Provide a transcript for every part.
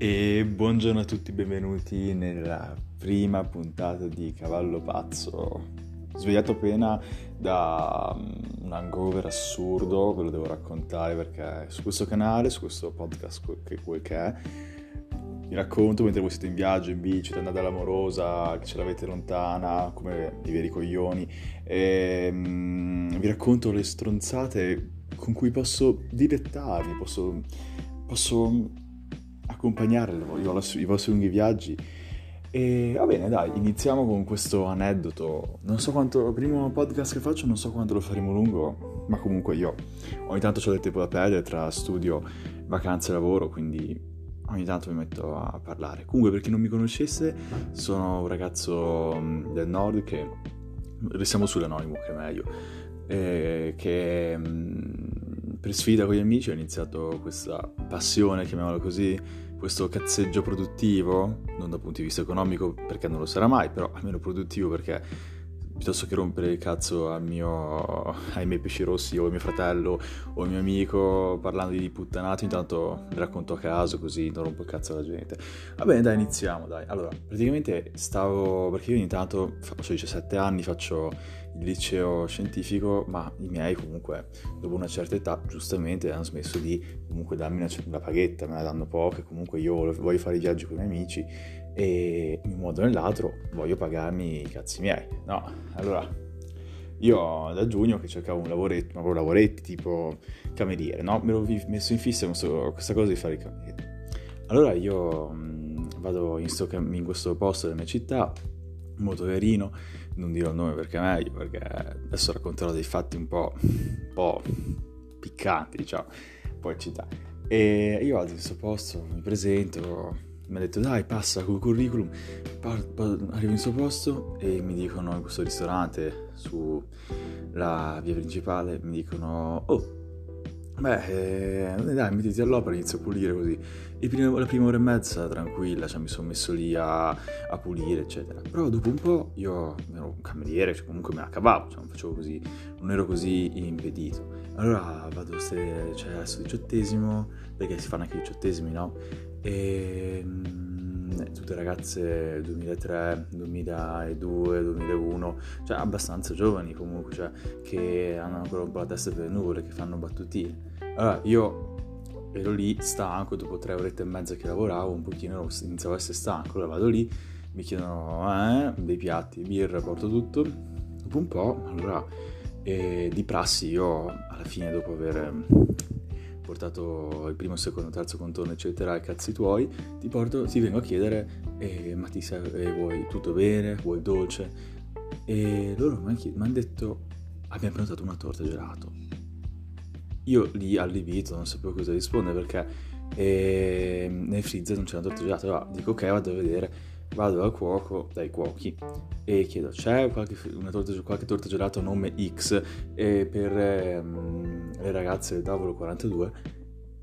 E buongiorno a tutti, benvenuti nella prima puntata di Cavallo Pazzo. Svegliato appena da mm, un hangover assurdo, ve lo devo raccontare perché su questo canale, su questo podcast che quel che è, vi racconto mentre voi siete in viaggio, in bici, andate all'amorosa, che ce l'avete lontana, come i veri coglioni, e, um, vi racconto le stronzate con cui posso dilettarmi, posso, posso accompagnare i vostri lunghi viaggi. E va bene, dai, iniziamo con questo aneddoto. Non so quanto, il primo podcast che faccio, non so quanto lo faremo lungo, ma comunque io ogni tanto ho del tempo da perdere tra studio, vacanze e lavoro, quindi ogni tanto mi metto a parlare. Comunque, per chi non mi conoscesse, sono un ragazzo mm, del nord che, restiamo sull'anonimo che è meglio, eh, che mm, per sfida con gli amici ho iniziato questa passione, chiamiamola così, questo cazzeggio produttivo, non dal punto di vista economico perché non lo sarà mai, però almeno produttivo perché piuttosto che rompere il cazzo mio, ai miei pesci rossi o al mio fratello o al mio amico parlando di puttanato, intanto mi racconto a caso così non rompo il cazzo alla gente. Va bene, dai, iniziamo, dai. Allora, praticamente stavo, perché io ogni tanto, faccio 17 anni, faccio il liceo scientifico, ma i miei comunque, dopo una certa età, giustamente hanno smesso di comunque darmi una, una paghetta, me la danno poche, comunque io voglio fare i viaggi con i miei amici e in un modo o nell'altro voglio pagarmi i cazzi miei, no? Allora, io da giugno che cercavo un lavoretto, ma proprio tipo cameriere, no? Me l'ho messo in fissa questa cosa di fare il cameriere. Allora io mh, vado in, sto, in questo posto della mia città, molto carino, non dirò il nome perché è meglio, perché adesso racconterò dei fatti un po', un po piccanti, diciamo, poi città. E io vado in questo posto, mi presento, mi ha detto dai passa col curriculum, arrivo in questo posto e mi dicono in questo ristorante sulla via principale, mi dicono oh Beh, eh, dai, mettiti all'opera, inizio a pulire così. Primo, la prima ora e mezza tranquilla, cioè mi sono messo lì a, a, pulire, eccetera. Però dopo un po' io ero un cameriere, cioè comunque me la cavavo, cioè non facevo così, non ero così impedito. Allora vado, se, cioè adesso diciottesimo, perché si fanno anche i diciottesimi, no? E mm, tutte ragazze 2003, 2002, 2001, cioè abbastanza giovani comunque, cioè che hanno ancora un po' la testa per le nuvole, che fanno battutine. Allora io ero lì stanco, dopo tre orette e mezza che lavoravo, un pochino iniziavo a essere stanco, allora vado lì, mi chiedono eh, dei piatti, birra, porto tutto, dopo un po', allora eh, di prassi io alla fine dopo aver portato il primo, secondo, terzo contorno, eccetera, i cazzi tuoi, ti, porto, ti vengo a chiedere, eh, ma ti serve, eh, vuoi tutto bene, vuoi dolce? E loro mi hanno detto, abbiamo prenotato una torta gelato. Io lì allibito non sapevo cosa rispondere perché eh, nel freezer non c'era torta gelata, allora dico ok, vado a vedere vado al cuoco, dai cuochi, e chiedo c'è qualche, torta, qualche torta gelata nome X e per ehm, le ragazze del tavolo 42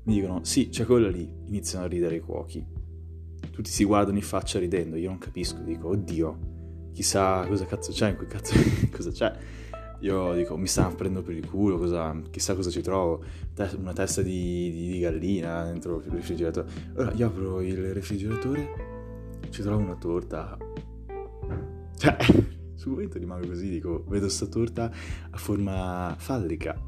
mi dicono sì c'è quella lì, iniziano a ridere i cuochi. Tutti si guardano in faccia ridendo, io non capisco, dico oddio, chissà cosa cazzo c'è in quel cazzo, cosa c'è. Io dico, mi stanno prendendo per il culo, cosa, chissà cosa ci trovo. Una testa di, di, di gallina dentro il refrigeratore. Allora io apro il refrigeratore ci trovo una torta. Cioè, sul momento rimango così, dico, vedo sta torta a forma fallica.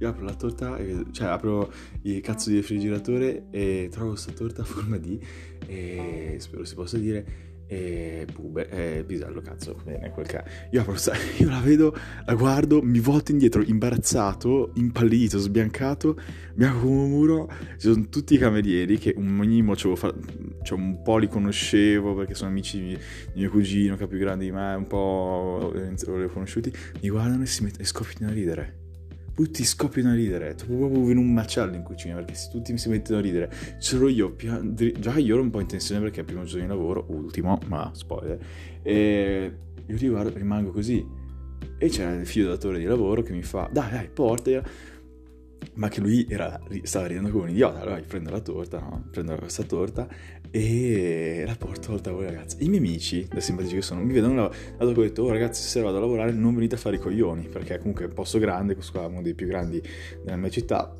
Io apro la torta, cioè apro il cazzo di refrigeratore e trovo sta torta a forma di, e spero si possa dire, e pube, e pisello, cazzo, bene, quel ca... Io, io la vedo, la guardo, mi volto indietro, imbarazzato, impallito, sbiancato, bianco come un muro, ci sono tutti i camerieri che un minimo fa... cioè, un po' li conoscevo perché sono amici di mio cugino che è più grande di me, un po' li ho conosciuti, mi guardano e, si met... e scoppiano a ridere tutti scoppiano a ridere, proprio in un macello in cucina perché se tutti mi si mettono a ridere, c'ero io, già io ero un po' in tensione perché è il primo giorno di lavoro, ultimo, ma spoiler, e io riguardo, rimango così. E c'era il figlio datore di lavoro che mi fa, dai dai portala, ma che lui era, stava ridendo come un idiota, allora prendo la torta, no? prendo questa torta e la porto al tavolo ragazzi. I miei amici, da simpatici che sono, mi vedono, allora ho detto, oh ragazzi, se vado a lavorare non venite a fare i coglioni, perché comunque è un posto grande, questo qua è uno dei più grandi della mia città,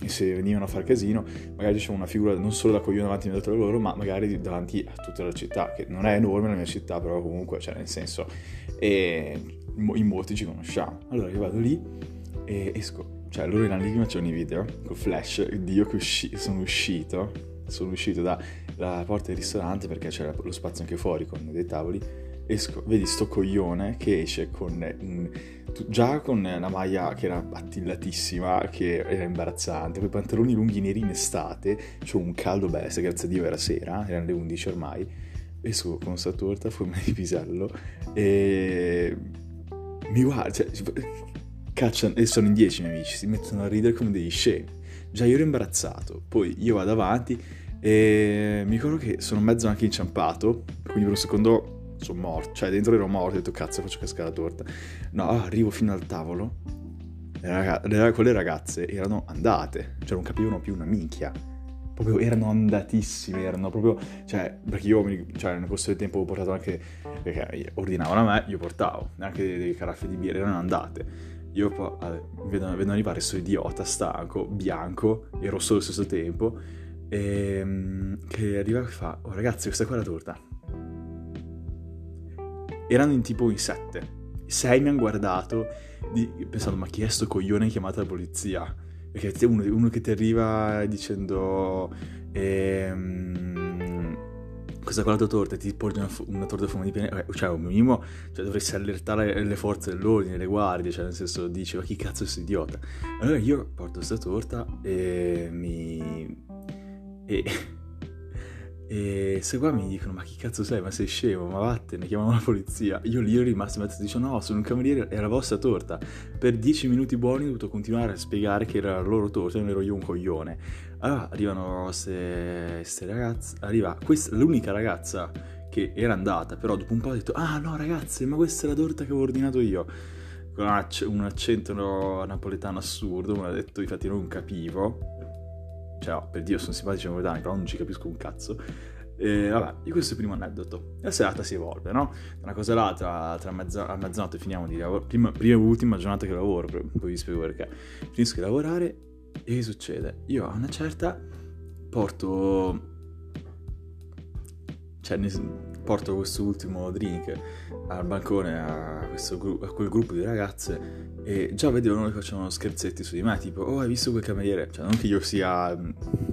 e se venivano a far casino, magari c'era una figura non solo da coglione davanti al loro, ma magari davanti a tutta la città, che non è enorme la mia città, però comunque, cioè nel senso, e in molti ci conosciamo. Allora io vado lì e esco, cioè loro erano lì che facevano i video con flash, Dio che usci- sono uscito, sono uscito dalla porta del ristorante perché c'era lo spazio anche fuori con dei tavoli, esco, vedi sto coglione che esce con un già con una maglia che era attillatissima, che era imbarazzante, poi pantaloni lunghi neri in estate, c'ho un caldo bestia, grazie a Dio era sera, erano le 11 ormai, esco con questa torta a forma di pisello e mi guarda, cioè, cacciano, e sono in 10 miei amici, si mettono a ridere come degli scemi. Già io ero imbarazzato, poi io vado avanti e mi ricordo che sono mezzo anche inciampato, quindi per un secondo sono morto, cioè dentro ero morto, ho detto cazzo faccio cascare la torta. No, arrivo fino al tavolo, le rag- le, quelle ragazze erano andate, cioè non capivano più una minchia. Proprio erano andatissime, erano proprio, cioè, perché io cioè, nel corso del tempo ho portato anche, perché ordinavano a me, io portavo, anche dei, dei caraffe di birra, erano andate. Io poi vedo, vedo arrivare questo idiota stanco, bianco e rosso allo stesso tempo, e, ehm, che arriva e fa, oh ragazzi questa qua è la torta erano in tipo in sette. Sei mi hanno guardato di, pensando, ma chi è sto coglione chiamato la polizia? Perché uno, uno che ti arriva dicendo... Ehm, questa qua la tua torta ti porti una, una torta a fumo di pene, cioè un minimo, cioè dovresti allertare le forze dell'ordine, le guardie, cioè nel senso dici ma chi cazzo è questo idiota? Allora io porto questa torta e mi... e e se qua mi dicono, ma chi cazzo sei? Ma sei scemo? Ma vattene, chiamano la polizia. Io lì ero rimasto in mezzo e dicevo, no, sono un cameriere, è la vostra torta. Per dieci minuti buoni ho dovuto continuare a spiegare che era la loro torta, non ero io un coglione. Allora arrivano queste ragazze, arriva questa, l'unica ragazza che era andata, però dopo un po' ha detto, ah no ragazze, ma questa è la torta che avevo ordinato io. Con un accento napoletano assurdo, mi ha detto, infatti non capivo cioè, per Dio, sono simpatici napoletani, però non ci capisco un cazzo. E vabbè, di questo è il primo aneddoto. La serata si evolve, no? Una cosa all'altra, tra mezza, a mezzanotte finiamo di lavorare. Prima, prima e ultima giornata che lavoro, poi vi spiego perché. Finisco di lavorare e che succede? Io a una certa porto... Cioè, porto questo ultimo drink al balcone a, questo, a quel gruppo di ragazze e già vedevano che facevano scherzetti su di me, tipo, oh hai visto quel cameriere? Cioè non che io sia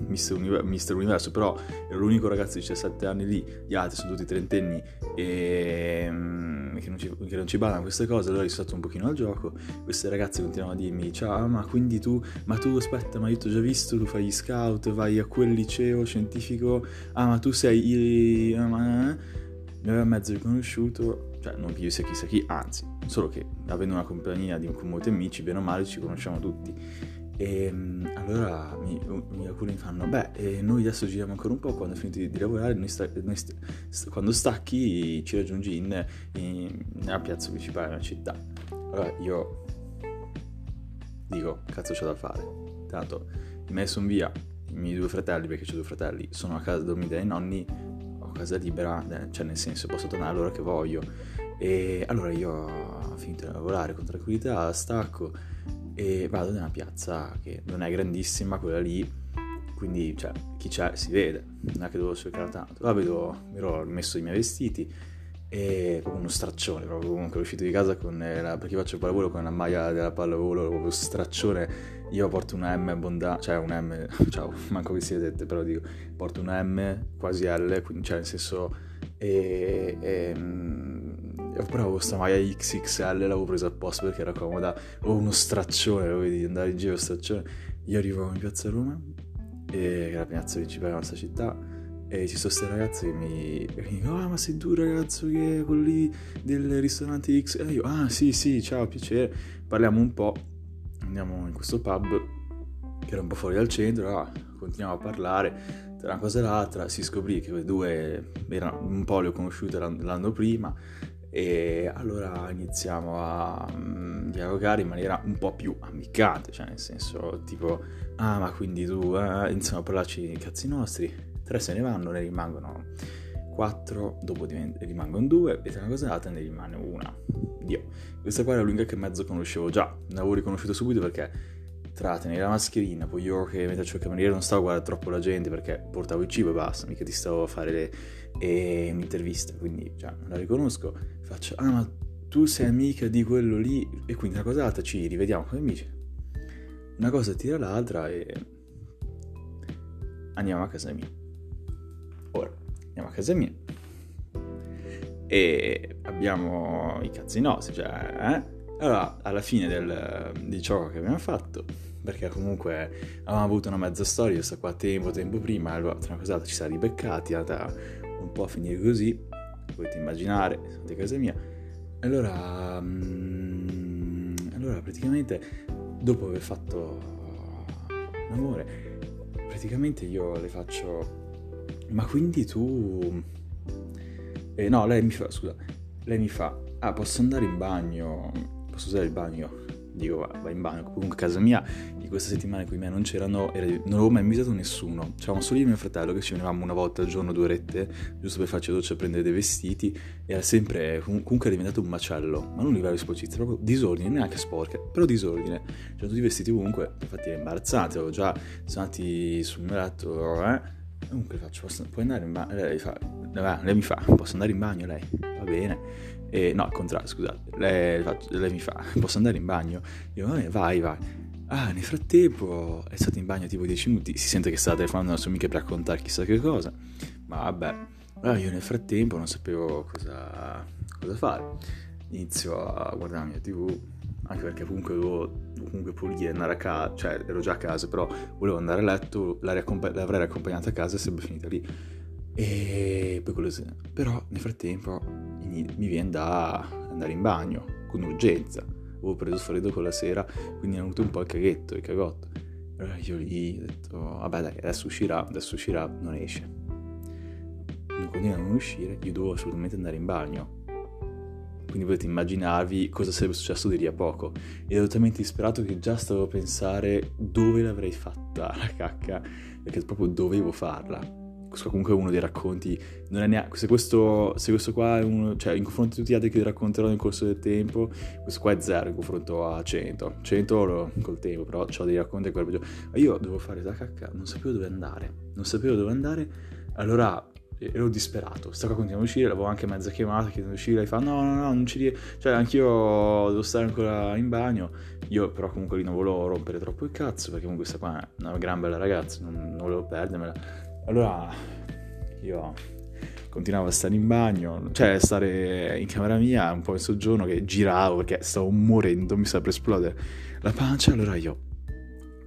Mister, Univer- Universo, però ero l'unico ragazzo di 17 anni lì, gli altri sono tutti trentenni e mm, che non ci, che non ci badano queste cose, allora sono stato un pochino al gioco, queste ragazze continuavano a dirmi, ciao ma quindi tu, ma tu aspetta, ma io ti ho già visto, tu fai gli scout, vai a quel liceo scientifico, ah ma tu sei... Uh, ma... mi aveva mezzo riconosciuto cioè non sia chissà chi, anzi, solo che avendo una compagnia di, molti amici, bene o male ci conosciamo tutti. E ehm, allora mi, mi, alcuni mi fanno, beh, eh, noi adesso giriamo ancora un po', quando è finito di, lavorare, noi sta, noi sta, sta, quando stacchi ci raggiungi in, in, nella piazza principale della città. Allora io dico, cazzo c'è da fare? Tanto messo in via i miei due fratelli, perché ho due fratelli, sono a casa a dormire dai nonni, ho casa libera, cioè nel senso posso tornare all'ora che voglio e allora io ho finito di lavorare con tranquillità, stacco e vado nella piazza che non è grandissima, quella lì, quindi cioè, chi c'è si vede, non è che devo cercare tanto. Là vedo, mi ero messo i miei vestiti e proprio uno straccione, proprio comunque uscito di casa con la, perché faccio pallavolo con la maglia della pallavolo, proprio straccione. Io porto una M abbondante, cioè un M, ciao, manco vi siete, però dico, porto una M quasi L, quindi cioè nel senso e, e avevo questa maglia XXL l'avevo presa apposta perché era comoda. O uno straccione lo vedi andare in giro straccione. Io arrivo in piazza Roma e è la piazza principale della nostra città e ci sono queste ragazze che mi, dicono ah ma sei tu ragazzo che è quello lì del ristorante X e io ah sì sì ciao piacere. Parliamo un po' andiamo in questo pub che era un po' fuori dal centro ah, continuiamo a parlare. Tra una cosa e l'altra si scoprì che quei due erano, un po' le ho conosciute l'anno prima e allora iniziamo a um, dialogare in maniera un po' più amicante, cioè nel senso tipo ah ma quindi tu eh, iniziamo parlarci dei cazzi nostri, tre se ne vanno, ne rimangono quattro, dopo divent- rimangono due e tra una cosa e l'altra ne rimane una. Dio. Questa qua era l'unica che mezzo conoscevo già, l'avevo riconosciuta subito perché tratene la mascherina, poi io che mentre c'è il cameriere non stavo a guardare troppo la gente perché portavo il cibo e basta, mica ti stavo a fare le, e, un'intervista, quindi già non la riconosco, faccio, ah ma tu sei amica di quello lì e quindi una cosa altra ci rivediamo come amici. Una cosa tira l'altra e andiamo a casa mia. Ora, andiamo a casa mia e abbiamo i cazzi nostri, cioè, eh? Allora, alla fine del, di ciò che abbiamo fatto, perché comunque avevamo avuto una mezza storia, sto qua tempo, tempo prima, allora tra una cosa ci siamo ribeccati, è andata un po' a finire così, potete immaginare, sono di casa mia. Allora, mm, allora praticamente dopo aver fatto l'amore, praticamente io le faccio, ma quindi tu... Eh, no, lei mi fa, scusa, lei mi fa, ah posso andare in bagno? posso usare il bagno? Dico, va, va in bagno. Comunque, a casa mia, di questa settimana in cui me non c'erano, era, non avevo mai invitato nessuno. C'eravamo solo io e mio fratello che ci venivamo una volta al giorno, due orette, giusto per farci la doccia prendere dei vestiti. Era sempre, comunque, era diventato un macello. Ma non a livello di sporcizia, proprio disordine, neanche sporca, però disordine. C'erano tutti vestiti ovunque. Infatti, è imbarazzante. Avevo già, sono andati sul mio letto, eh. Comunque faccio, posso, puoi andare in bagno? Lei, lei mi fa, posso andare in bagno lei? Va bene. E, no, al contrario, scusate, lei, lei, mi fa, posso andare in bagno? Io, vabbè, vai, vai. Ah, nel frattempo è stato in bagno tipo 10 minuti, si sente che sta telefonando alla sua amica per raccontare chissà che cosa, ma vabbè, allora io nel frattempo non sapevo cosa, cosa fare. Inizio a guardare la mia tv, anche perché comunque dovevo comunque pulire, andare a casa, cioè ero già a casa, però volevo andare a letto, l'avrei accompagnata a casa e sarebbe finita lì. E poi quello Però nel frattempo mi viene da andare in bagno con urgenza. Avevo preso freddo con la sera, quindi è venuto un po' il caghetto, il cagotto. Allora io lì ho detto, vabbè dai, adesso uscirà, adesso uscirà, non esce. Non continua a non uscire, io dovevo assolutamente andare in bagno. Quindi potete immaginarvi cosa sarebbe successo di lì a poco. E ero talmente disperato che già stavo a pensare dove l'avrei fatta la cacca, perché proprio dovevo farla comunque uno dei racconti, non è neanche, se questo, se questo qua è uno, cioè in confronto a tutti gli altri che racconterò nel corso del tempo, questo qua è zero in confronto a 100, 100 lo, col tempo, però ho dei racconti ancora. Ma io devo fare la cacca, non sapevo dove andare, non sapevo dove andare, allora ero disperato, stavo continuando a uscire, l'avevo anche mezza chiamata chiedendo di uscire, lei fa no no no non ci riesco, cioè anch'io devo stare ancora in bagno, io però comunque lì non volevo rompere troppo il cazzo perché comunque questa qua è una gran bella ragazza, non, non volevo perdermela, allora io continuavo a stare in bagno, cioè stare in camera mia un po' in soggiorno che giravo perché stavo morendo, mi stava per esplodere la pancia, allora io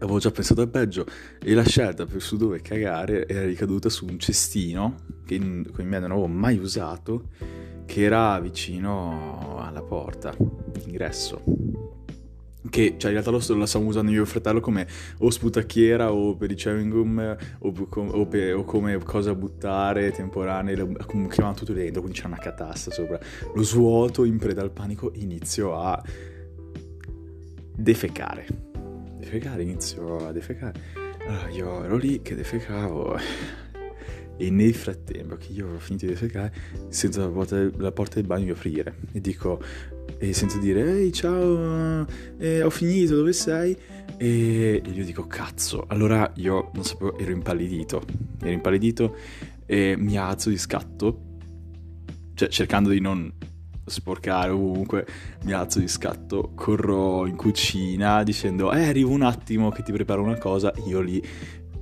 avevo già pensato al peggio e la scelta per su dove cagare era ricaduta su un cestino che in, con me non avevo mai usato che era vicino alla porta d'ingresso che cioè, in realtà lo, la stiamo usando io e fratello come o sputacchiera o per i chewing gum o, o, per, o come cosa buttare temporanee, comunque chiamavano tutto dentro, quindi c'è una catassa sopra. Lo svuoto in preda al panico inizio a defecare. Defecare, inizio a defecare. Allora io ero lì che defecavo e nel frattempo che io ho finito di defecare sento la porta, la porta del bagno aprire e dico e sento dire ehi ciao eh, ho finito dove sei? E io dico cazzo allora io non sapevo ero impallidito ero impallidito e mi alzo di scatto cioè cercando di non sporcare ovunque mi alzo di scatto corro in cucina dicendo eh arrivo un attimo che ti preparo una cosa. Io lì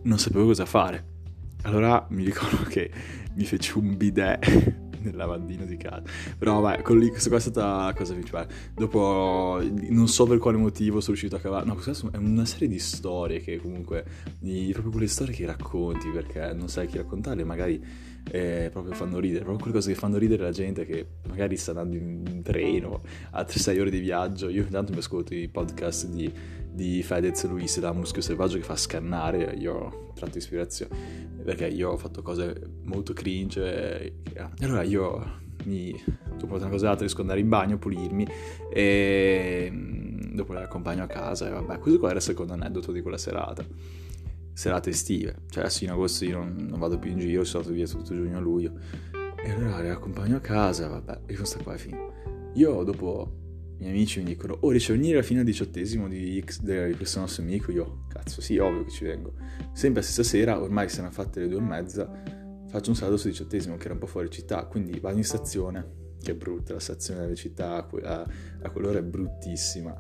non sapevo cosa fare. Allora mi ricordo che mi feci un bidet nel lavandino di casa. Però vabbè, lì, questa qua è stata la cosa principale. Dopo, non so per quale motivo sono riuscito a cavare. No, questa è una serie di storie che comunque, di, proprio quelle storie che racconti perché non sai chi raccontarle, magari eh, proprio fanno ridere. Proprio quelle cose che fanno ridere la gente che magari sta andando in treno a 3-6 ore di viaggio. Io intanto mi ascolto i podcast di di Fedez Luis da Muschio Selvaggio che fa scannare, io ho tratto ispirazione, perché io ho fatto cose molto cringe, e, e allora io mi, dopo una cosa altra riesco ad andare in bagno, pulirmi e mm, dopo le accompagno a casa e vabbè, questo qua era il secondo aneddoto di quella serata. Serate estive, cioè adesso in agosto io non, non vado più in giro, sono stato via tutto giugno e luglio. E allora le accompagno a casa, vabbè, e questa qua è fine. Io dopo i miei amici mi dicono, oh riesci a venire fine al diciottesimo di, X, di questo nostro amico? Io, cazzo, sì, ovvio che ci vengo. Sempre la stessa sera, ormai si erano fatte le due e mezza, faccio un salto sul diciottesimo che era un po' fuori città, quindi vado in stazione, che è brutta, la stazione della città a, a quell'ora è bruttissima.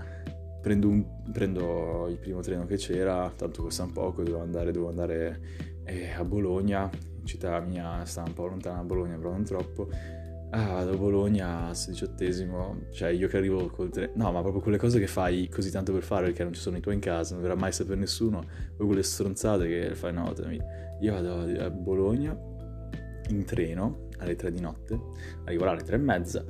Prendo, un, prendo, il primo treno che c'era, tanto costa un poco, dovevo andare, dovevo andare eh, a Bologna, città mia sta un po' lontana da Bologna, però non troppo. Ah, da Bologna, al diciottesimo, cioè io che arrivo col treno, no, ma proprio quelle cose che fai così tanto per fare perché non ci sono i tuoi in casa, non verrà mai sapere nessuno, poi quelle stronzate che fai no, io vado a Bologna in treno alle tre di notte, arrivo là alle tre e mezza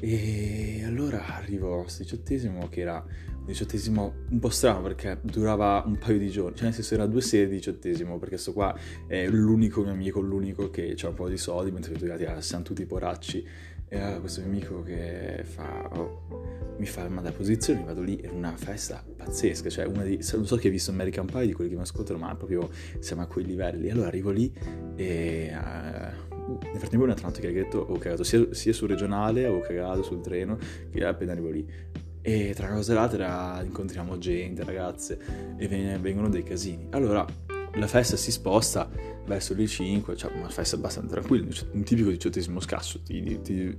e allora arrivo al diciottesimo che era diciottesimo un po' strano perché durava un paio di giorni, cioè nel senso era due serie di diciottesimo perché sto qua è l'unico mio amico, l'unico che ha un po' di soldi mentre tutti gli altri siamo tutti poracci. E allora questo mio amico che fa, oh, mi fa manda posizione, vado lì, è una festa pazzesca, cioè una di, non so che hai visto American Pie di quelli che mi ascoltano ma proprio siamo a quei livelli, allora arrivo lì e... Uh, nel frattempo una tanto che ha detto ho cagato sia, sia sul regionale, ho cagato sul treno che appena arrivo lì e tra una cosa e l'altra incontriamo gente, ragazze, e vengono dei casini. Allora la festa si sposta verso le 5, cioè una festa abbastanza tranquilla, un tipico diciottesimo scasso. Ti, ti...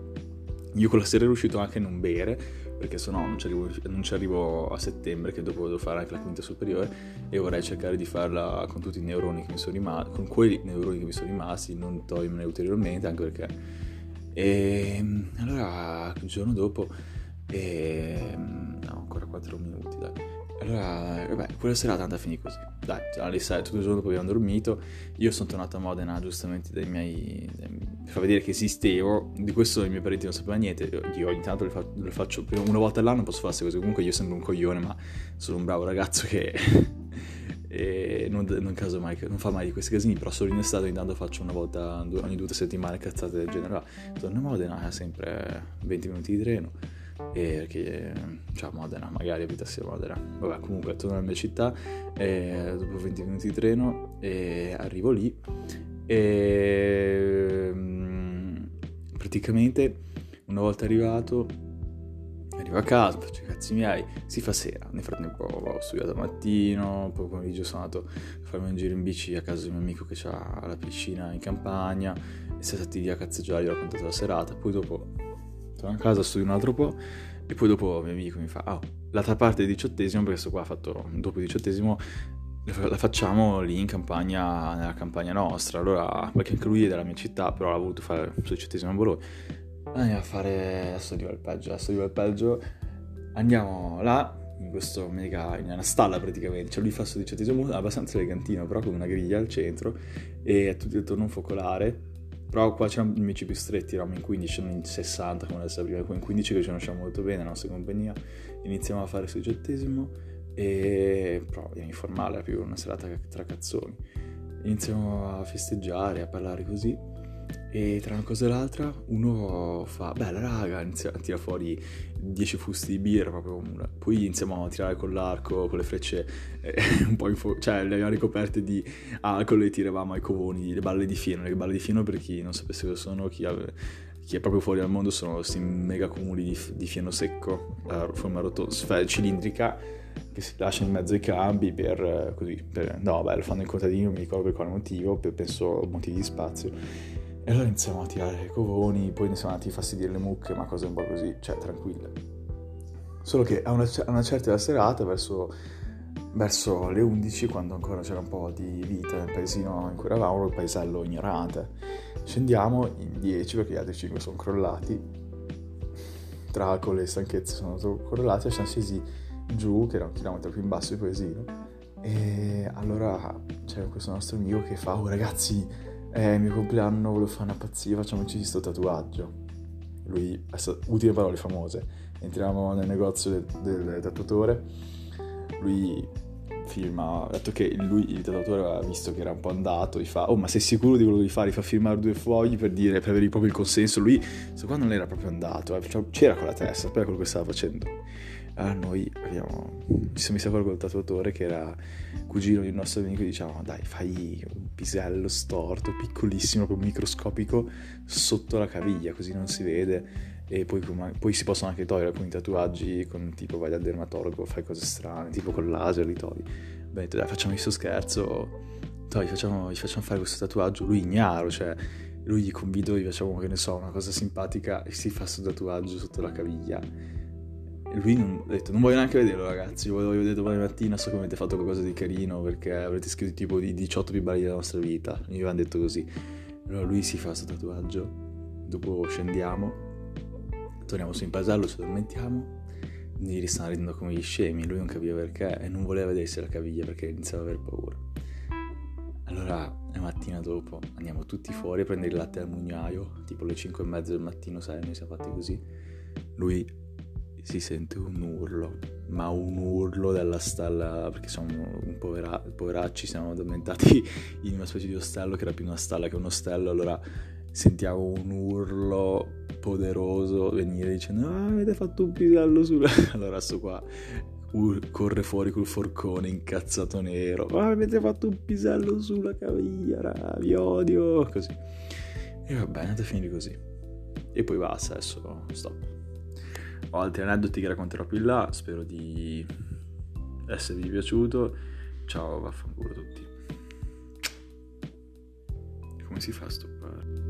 Io quella sera ero riuscito anche a non bere, perché sennò non ci, arrivo, non ci arrivo a settembre, che dopo devo fare anche la quinta superiore, e vorrei cercare di farla con tutti i neuroni che mi sono rimasti, con quei neuroni che mi sono rimasti, non togliermene ulteriormente, anche perché... E ehm, allora il giorno dopo e... No, ancora 4 minuti, dai. Allora, vabbè, quella serata andata a finire così. Dai, alle 6, tutto il giorno dopo abbiamo dormito. Io sono tornato a Modena giustamente dai miei... per far vedere che esistevo. Di questo i miei parenti non sapevano niente. Io ogni tanto le, fa... le faccio una volta all'anno, posso fare queste cose. Comunque io sembro un coglione, ma sono un bravo ragazzo che... e non, non, mai, non fa mai di questi casini, però solo in estate ogni tanto faccio una volta ogni due settimane cazzate del genere. Torno a Modena, sempre 20 minuti di treno e perché cioè Modena magari abitassi a Modena. Vabbè comunque torno nella mia città e dopo 20 minuti di treno e arrivo lì e mm, praticamente una volta arrivato arrivo a casa faccio i cazzi miei si fa sera. Nel frattempo ho studiato mattino poi pomeriggio sono andato a farmi un giro in bici a casa di un mio amico che ha la piscina in campagna e siamo stati lì a cazzeggiare gli ho raccontato la serata. Poi dopo torno a casa, studio un altro po' e poi dopo mio amico mi fa, oh, l'altra parte del diciottesimo, perché questo qua ha fatto dopo il diciottesimo, la facciamo lì in campagna, nella campagna nostra. Allora, perché anche lui è della mia città, però ha voluto fare il suo diciottesimo a Bologna. Andiamo a fare, adesso arriva il peggio, adesso arriva il peggio. Andiamo là, in questo mega, in una stalla praticamente, cioè lui fa il suo diciottesimo, abbastanza elegantino, però con una griglia al centro e tutto attorno un focolare però qua c'erano amici più stretti, eravamo in 15, non in 60 come adesso prima, in 15 che ci conosciamo molto bene, la nostra compagnia. Iniziamo a fare il soggettesimo e però informale, era più una serata tra cazzoni. Iniziamo a festeggiare, a parlare così e tra una cosa e l'altra uno fa, bella raga, inizia a tirare fuori 10 fusti di birra, proprio poi iniziamo a tirare con l'arco, con le frecce eh, un po' in fuoco, cioè le abbiamo ricoperte di alcol e tiravamo ai covoni, le balle di fieno, le balle di fieno per chi non sapesse cosa sono, chi, ave, chi è proprio fuori dal mondo sono questi mega cumuli di, di fieno secco a forma roto, sfera, cilindrica che si lascia in mezzo ai cambi per così, per, no beh lo fanno i contadini, non mi ricordo per quale motivo, per, penso motivi di spazio e allora iniziamo a tirare i covoni, poi iniziamo a fastidire le mucche, ma cose un po' così, cioè tranquille. Solo che a una, una certa serata, verso, verso, le 11, quando ancora c'era un po' di vita nel paesino in cui eravamo, il paesello ignorante, scendiamo in 10 perché gli altri 5 sono crollati, tra alcol e stanchezza sono crollati e siamo scesi giù, che era un chilometro più in basso di paesino, e allora c'era questo nostro amico che fa, oh ragazzi, è il mio compleanno, volevo fare una pazzia, facciamoci questo tatuaggio. Lui, ultime parole famose, entriamo nel negozio del, del tatuatore, lui firma, ha detto che lui, il tatuatore aveva visto che era un po' andato, gli fa, oh ma sei sicuro di quello che devi fare? Gli fa firmare due fogli per dire, per avere proprio il consenso, lui, questo qua non era proprio andato, eh, c'era con la testa, sapeva quello che stava facendo. Allora noi abbiamo, ci siamo messi a fare col tatuatore che era cugino di un nostro amico e diciamo dai fai un pisello storto piccolissimo proprio microscopico sotto la caviglia così non si vede e poi, poi, si possono anche togliere alcuni tatuaggi con tipo vai dal dermatologo, fai cose strane, tipo con laser li togli. Beh, dai, facciamo questo scherzo, dai, facciamo, gli facciamo fare questo tatuaggio, lui ignaro, cioè lui gli convido, gli facciamo, che ne so, una cosa simpatica e si fa questo tatuaggio sotto la caviglia. Lui non, ha detto, non voglio neanche vederlo ragazzi, io voglio vedere domani mattina, so che avete fatto qualcosa di carino perché avrete scritto tipo di 18 più belli della nostra vita. Mi avevano detto così. Allora lui si fa questo tatuaggio, dopo scendiamo, torniamo su in paesello, ci addormentiamo. Gli stanno ridendo come gli scemi, lui non capiva perché e non voleva vedersi la caviglia perché iniziava ad aver paura. Allora, la mattina dopo andiamo tutti fuori a prendere il latte al mugnaio, tipo le 5 e mezza del mattino, sai, noi siamo fatti così. Lui si sente un urlo, ma un urlo dalla stalla, perché siamo un povera, poveracci, siamo addormentati in una specie di ostello che era più una stalla che un ostello, allora sentiamo un urlo poderoso venire dicendo ah avete fatto un pisello sulla... allora sto qua corre fuori col forcone incazzato nero. Ah, avete fatto un pisello sulla caviglia, vi odio. Così. E va bene, andate a finire così. E poi basta, adesso stop. Ho altri aneddoti che racconterò più in là. Spero di esservi piaciuto. Ciao, vaffanculo tutti. Come si fa a stoppare?